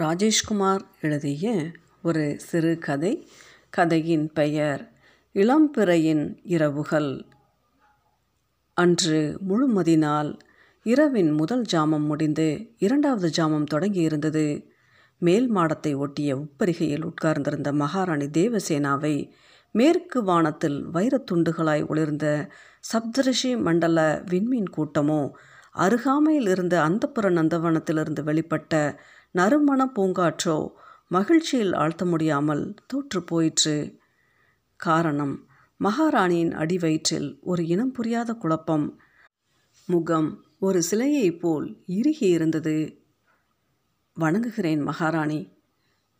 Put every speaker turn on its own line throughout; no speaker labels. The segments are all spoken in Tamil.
ராஜேஷ்குமார் எழுதிய ஒரு சிறு கதை. கதையின் பெயர் இளம்பிறையின் இரவுகள். அன்று முழுமதினால் இரவின் முதல் ஜாமம் முடிந்து இரண்டாவது ஜாமம் தொடங்கியிருந்தது மேல் மாடத்தை ஒட்டிய உப்பரிகையில் உட்கார்ந்திருந்த மகாராணி தேவசேனாவை மேற்கு வானத்தில் வைரத்துண்டுகளாய் ஒளிர்ந்த சப்தரிஷி மண்டல விண்மீன் கூட்டமோ அருகாமையில் இருந்த அந்தப்புற நந்தவனத்திலிருந்து வெளிப்பட்ட நறுமண பூங்காற்றோ மகிழ்ச்சியில் ஆழ்த்த முடியாமல் தோற்று போயிற்று. காரணம் மகாராணியின் அடிவயிற்றில் ஒரு இனம் புரியாத குழப்பம். முகம் ஒரு சிலையைப் போல் இறுகி இருந்தது. வணங்குகிறேன் மகாராணி.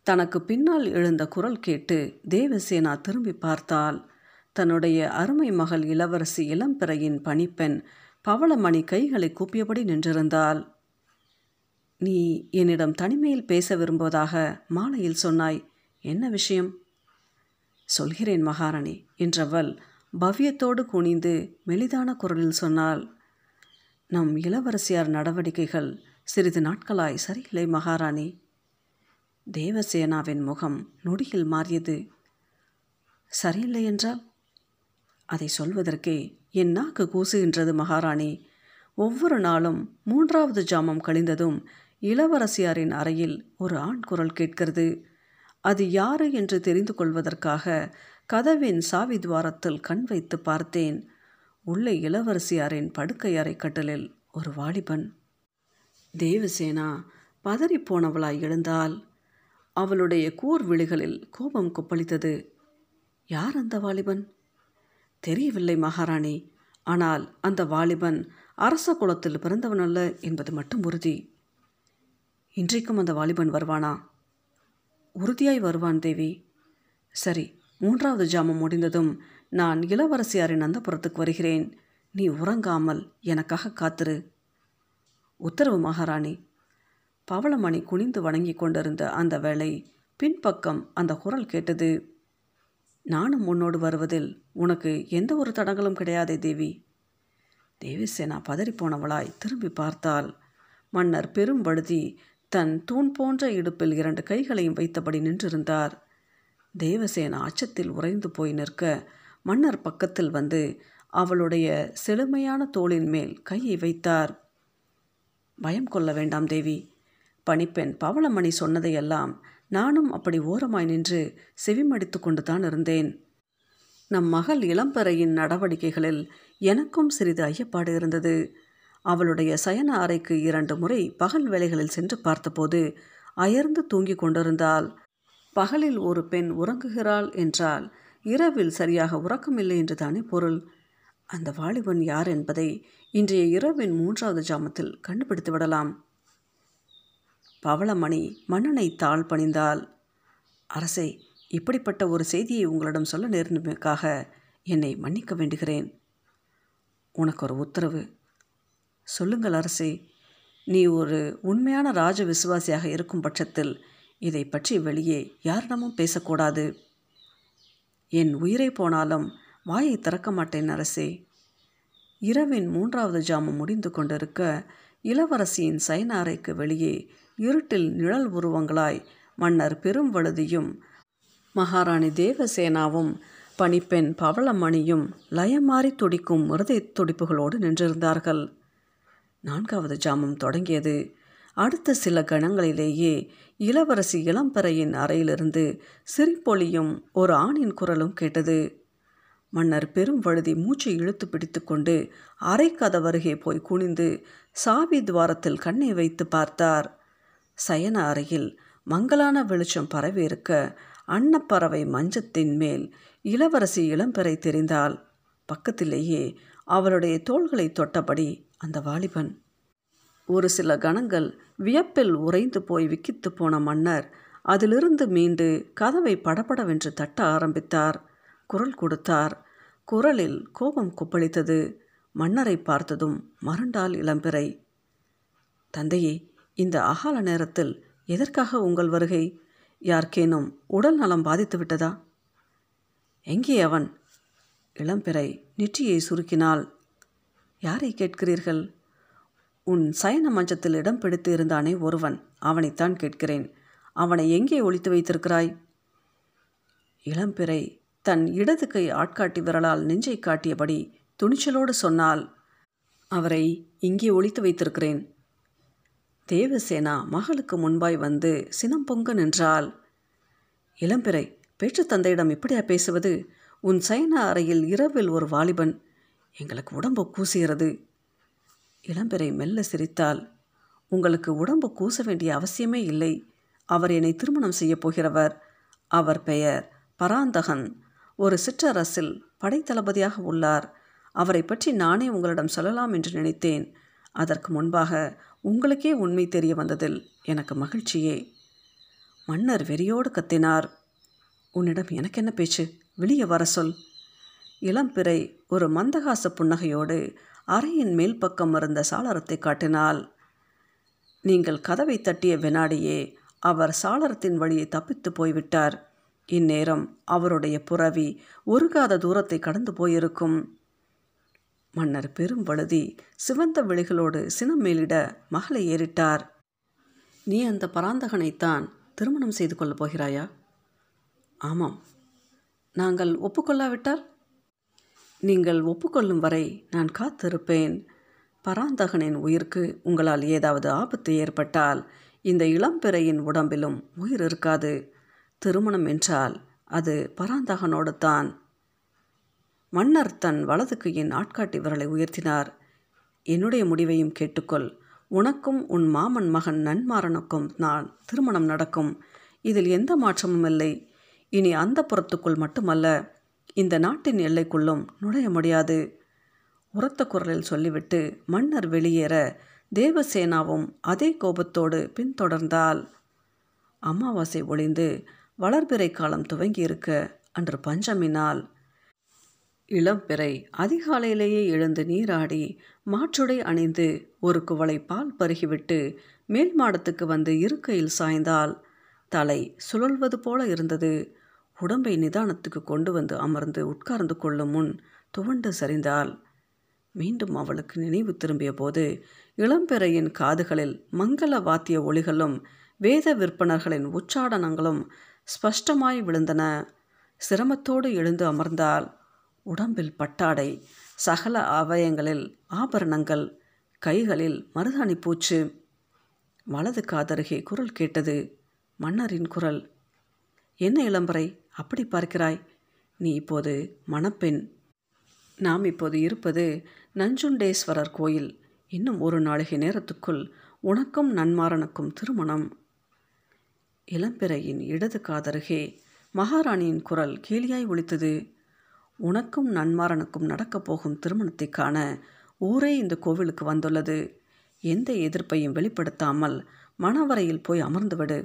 தனக்கு பின்னால் எழுந்த குரல் கேட்டு தேவசேனா திரும்பி பார்த்தால் தன்னுடைய அருமை மகள் இளவரசி இளம்பிறையின் பணிப்பெண் பவளமணி கைகளை கூப்பியபடி நின்றிருந்தாள். நீ என்னிடம் தனிமையில் பேச விரும்புவதாக மாலையில் சொன்னாய். என்ன விஷயம்? சொல்கிறேன் மகாராணி என்றவள் பவ்யத்தோடு குனிந்து மெலிதான குரலில் சொன்னால் நம் இளவரசியார் நடவடிக்கைகள் சிறிது நாட்களாய் சரியில்லை மகாராணி. தேவசேனாவின் முகம் நொடியில் மாறியது. சரியில்லை என்றால்? அதை சொல்வதற்கே என் நாக்கு கூசுகின்றது மகாராணி. ஒவ்வொரு நாளும் மூன்றாவது ஜாமம் கழிந்ததும் இளவரசியாரின் அறையில் ஒரு ஆண் குரல் கேட்கிறது. அது யாரு என்று தெரிந்து கொள்வதற்காக கதவின் சாவி துவாரத்தில் கண் வைத்து பார்த்தேன். உள்ளே இளவரசியாரின் படுக்கை அறை கட்டலில் ஒரு வாலிபன். தேவசேனா பதறிப்போனவளாய் எழுந்தால் அவளுடைய கூர் விழிகளில் கோபம் கொப்பளித்தது. யார் அந்த வாலிபன்? தெரியவில்லை மகாராணி. ஆனால் அந்த வாலிபன் அரச குலத்தில் பிறந்தவன் அல்ல என்பது மட்டும் உறுதி. இன்றைக்கும் அந்த வாலிபன் வருவானா? உறுதியாய் வருவான் தேவி. சரி மூன்றாவது ஜாமம் முடிந்ததும் நான் இளவரசியாரின் அந்தபுரத்துக்கு வருகிறேன். நீ உறங்காமல் எனக்காக காத்திரு. உத்தரவு மகாராணி. பவளமணி குனிந்து வணங்கி கொண்டிருந்த அந்த வேளை பின்பக்கம் அந்த குரல் கேட்டது நானும் உன்னோடு வருவதில் உனக்கு எந்த ஒரு தடங்களும் கிடையாதே தேவி. தேவிசேனா பதறிப்போனவளாய் திரும்பி பார்த்தால் மன்னர் பெரும் வழுதி தன் தூண் போன்ற இடுப்பில் இரண்டு கைகளையும் வைத்தபடி நின்றிருந்தார். தேவசேனா அச்சத்தில் உறைந்து போய் நிற்க மன்னர் பக்கத்தில் வந்து அவளுடைய செழுமையான தோளின் மேல் கையை வைத்தார். பயம் கொள்ள வேண்டாம் தேவி. பணிப்பெண் பவளமணி சொன்னதையெல்லாம் நானும் அப்படி ஓரமாய் நின்று செவிமடித்து கொண்டு தான் இருந்தேன். நம் மகள் இளம்பறையின் நடவடிக்கைகளில் எனக்கும் சிறிது ஐயப்பாடு இருந்தது. அவளுடைய சயன அறைக்கு இரண்டு முறை பகல் வேளைகளில் சென்று பார்த்தபோது அயர்ந்து தூங்கிக் கொண்டிருந்தாள். பகலில் ஒரு பெண் உறங்குகிறாள் என்றால் இரவில் சரியாக உறக்கமில்லை என்று தானே பொருள். அந்த வாலிபன் யார் என்பதை இன்றைய இரவின் மூன்றாவது ஜாமத்தில் கண்டுபிடித்து விடலாம். பவளமணி மன்னனை தாழ் பணிந்தால் அரசே இப்படிப்பட்ட ஒரு செய்தியை உங்களிடம் சொல்ல நேர்ந்தமைக்காக என்னை மன்னிக்க வேண்டுகிறேன். உனக்கு ஒரு உத்தரவு. சொல்லுங்கள் அரசே நீ ஒரு உண்மையான ராஜ விசுவாசியாக இருக்கும் பட்சத்தில் இதை பற்றி வெளியே யாரிடமும் பேசக்கூடாது. என் உயிரை போனாலும் வாயை திறக்க மாட்டேன் அரசே. இரவின் மூன்றாவது ஜாமம் முடிந்து கொண்டிருக்க இளவரசியின் சயன அறைக்கு வெளியே இருட்டில் நிழல் உருவங்களாய் மன்னர் பெரும் வழுதியும் மகாராணி தேவசேனாவும் பணிப்பெண் பவளமணியும் லயமாறி துடிக்கும் இருதய துடிப்புகளோடு நின்றிருந்தார்கள். நான்காவது ஜாமம் தொடங்கியது. அடுத்த சில கணங்களிலேயே இளவரசி இளம்பறையின் அறையிலிருந்து சிரிப்பொலியும் ஒரு ஆணின் குரலும் கேட்டது. மன்னர் பெரும் வழுதி மூச்சை இழுத்து பிடித்துக்கொண்டு அரைக்காத அரை போய் குனிந்து சாவி துவாரத்தில் கண்ணை வைத்து பார்த்தார். சயன அறையில் மங்களான வெளிச்சம் பரவியிருக்க அன்னப்பறவை மஞ்சத்தின் மேல் இளவரசி இளம்பெறை தெரிந்தால் பக்கத்திலேயே அவளுடைய தோள்களை தொட்டபடி அந்த வாலிபன். ஒரு சில கணங்கள் வியப்பில் உறைந்து போய் விக்கித்து போன மன்னர் அதிலிருந்து மீண்டு கதவை படபடவென்று தட்ட ஆரம்பித்தார். குரல் கொடுத்தார். குரலில் கோபம் கொப்பளித்தது. மன்னரை பார்த்ததும் மறண்டால் இளம்பிறை. தந்தையே இந்த அகால நேரத்தில் எதற்காக உங்கள் வருகை? யார்க்கேனும் உடல் நலம் பாதித்து விட்டதா? எங்கே அவன்? இளம்பிறை நெற்றியை சுருக்கினாள் யாரை கேட்கிறீர்கள்? உன் சயன மஞ்சத்தில் இடம் பிடித்து இருந்தானே ஒருவன். அவனைத்தான் கேட்கிறேன். அவனை எங்கே ஒழித்து வைத்திருக்கிறாய்? இளம்பிறை தன் இடது கை ஆட்காட்டி விரலால் நெஞ்சை காட்டியபடி துணிச்சலோடு சொன்னால் அவரை இங்கே ஒழித்து வைத்திருக்கிறேன். தேவசேனா மகளுக்கு முன்பாய் வந்து சினம் பொங்க நின்றால் இளம்பிறை பேச்சு தந்தையிடம் இப்படியா பேசுவது? உன் சயன அறையில் இரவில் ஒரு வாலிபன். எங்களுக்கு உடம்பு கூசுகிறது. இளம்பெரை மெல்ல சிரித்தால் உங்களுக்கு உடம்பு கூச வேண்டிய அவசியமே இல்லை. அவர் என்னை திருமணம் செய்யப் போகிறவர். அவர் பெயர் பராந்தகன். ஒரு சிற்றரசில் படைத்தளபதியாக உள்ளார். அவரை பற்றி நானே உங்களிடம் சொல்லலாம் என்று நினைத்தேன். அதற்கு முன்பாக உங்களுக்கே உண்மை தெரிய வந்ததில் எனக்கு மகிழ்ச்சியே. மன்னர் வெறியோடு கத்தினார். உன்னிடம் எனக்கு என்ன பேச்சு? வெளியே வர சொல். இளம்பிறை ஒரு மந்தகாச புன்னகையோடு அறையின் மேல் பக்கம் இருந்த சாளரத்தை காட்டினாள். நீங்கள் கதவை தட்டிய வினாடியே அவர் சாளரத்தின் வழியை தப்பித்து போய்விட்டார். இந்நேரம் அவருடைய புறவி உருகாத தூரத்தை கடந்து போயிருக்கும் மன்னர் பெரும் வழுதி சிவந்த விழிகளோடு சினம் மேலிட மகளை ஏறிட்டார். நீ அந்த பராந்தகனைத்தான் திருமணம் செய்து கொள்ளப் போகிறாயா ஆமாம். நாங்கள் ஒப்புக்கொள்ளாவிட்டால் நீங்கள் ஒப்புக்கொள்ளும் வரை நான் காத்திருப்பேன். பராந்தகனின் உயிருக்கு உங்களால் ஏதாவது ஆபத்து ஏற்பட்டால் இந்த இளம்பிறையின் உடம்பிலும் உயிர் இருக்காது. திருமணம் என்றால் அது பராந்தகனோடு தான் மன்னர் தன் வலது கையின் ஆட்காட்டி விரலை உயர்த்தினார். என்னுடைய முடிவையும் கேட்டுக்கொள். உனக்கும் உன் மாமன் மகன் நன்மாறனுக்கும் நான் திருமணம் நடக்கும். இதில் எந்த மாற்றமும் இல்லை. இனி அந்த புறத்துக்குள் மட்டுமல்ல. இந்த நாட்டின் எல்லைக்குள்ளும் நுழைய முடியாது. உரத்த குரலில் சொல்லிவிட்டு மன்னர் வெளியேற தேவசேனாவும் அதே கோபத்தோடு பின்தொடர்ந்தால் அமாவாசை ஒளிந்து வளர்பிறை காலம் துவங்கியிருக்க அன்று பஞ்சமினால். இளம்பிறை அதிகாலையிலேயே எழுந்து நீராடி மாற்றுடை அணிந்து ஒரு குவளை பால் பருகிவிட்டு மேல் மாடத்துக்கு வந்து இருக்கையில் சாய்ந்தால் தலை சுழல்வது போல இருந்தது. உடம்பை நிதானத்துக்கு கொண்டு வந்து அமர்ந்து உட்கார்ந்து கொள்ளும் முன் துவண்டு சரிந்தாள். மீண்டும் அவளுக்கு நினைவு திரும்பிய போது இளம்பெறையின் காதுகளில் மங்கள வாத்திய ஒளிகளும் வேத விற்பனர்களின் உச்சாடனங்களும் ஸ்பஷ்டமாய் விழுந்தன. சிரமத்தோடு எழுந்து அமர்ந்தால் உடம்பில் பட்டாடை சகல அவயங்களில் ஆபரணங்கள் கைகளில் மருதாணி பூச்சு. வலது காதருகே குரல் கேட்டது மன்னரின் குரல். என்ன இளம்பரை? அப்படி பார்க்கிறாய். நீ இப்போது மணப்பெண். நாம் இப்போது இருப்பது நஞ்சுண்டேஸ்வரர் கோயில். இன்னும் ஒரு நாளிகை நேரத்துக்குள் உனக்கும் நன்மாறனுக்கும் திருமணம். இளம்பிறையின் இடது காதருகே மகாராணியின் குரல் கேலியாய் ஒழித்தது உனக்கும் நன்மாறனுக்கும் நடக்கப் போகும் திருமணத்தை காண ஊரே இந்த கோவிலுக்கு வந்துள்ளது. எந்த எதிர்ப்பையும் வெளிப்படுத்தாமல் மணவரையில் போய் அமர்ந்துவிடு.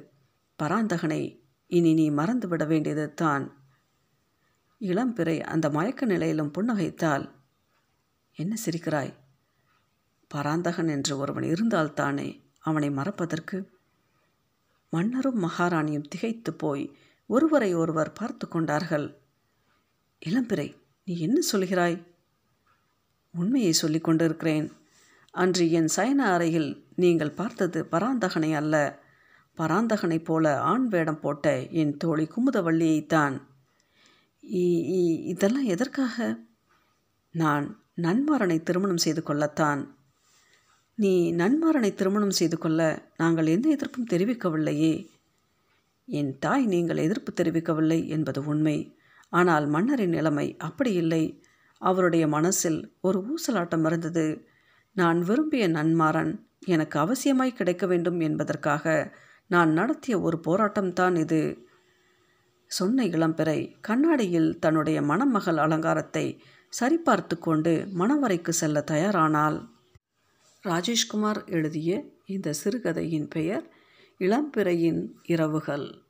பராந்தகனை இனி நீ மறந்துவிட வேண்டியது தான். இளம்பிறை அந்த மயக்க நிலையிலும் புன்னகைத்தால் என்ன சிரிக்கிறாய்? பராந்தகன் என்று ஒருவன் இருந்தால்தானே அவனை மறப்பதற்கு? மன்னரும் மகாராணியும் திகைத்து போய் ஒருவரை ஒருவர் பார்த்து கொண்டார்கள். இளம்பிறை நீ என்ன சொல்கிறாய்? உண்மையை சொல்லிக் கொண்டிருக்கிறேன். அன்று என் சயன அறையில் நீங்கள் பார்த்தது பராந்தகனை அல்ல. பராந்தகனைப் போல ஆண் வேடம் போட்ட என் தோழி குமுதவள்ளியைத்தான். இதெல்லாம் எதற்காக? நான் நன்மாரனை திருமணம் செய்து கொள்ளத்தான். நீ நன்மாரனை திருமணம் செய்து கொள்ள நாங்கள் எந்த எதிர்ப்பும் தெரிவிக்கவில்லையே. என் தாய் நீங்கள் எதிர்ப்பு தெரிவிக்கவில்லை என்பது உண்மை. ஆனால் மன்னரின் நிலைமை அப்படி இல்லை. அவருடைய மனசில் ஒரு ஊசலாட்டம் இருந்தது. நான் விரும்பிய நன்மாறன் எனக்கு அவசியமாய் கிடைக்க வேண்டும் என்பதற்காக நான் நடத்திய ஒரு போராட்டம்தான் இது. சொன்ன இளம்பிறை கண்ணாடியில் தன்னுடைய மணமகள் அலங்காரத்தை சரிபார்த்து கொண்டு மணவரைக்கு செல்ல தயாரானாள். ராஜேஷ்குமார் எழுதிய இந்த சிறுகதையின் பெயர் இளம்பிறையின் இரவுகள்.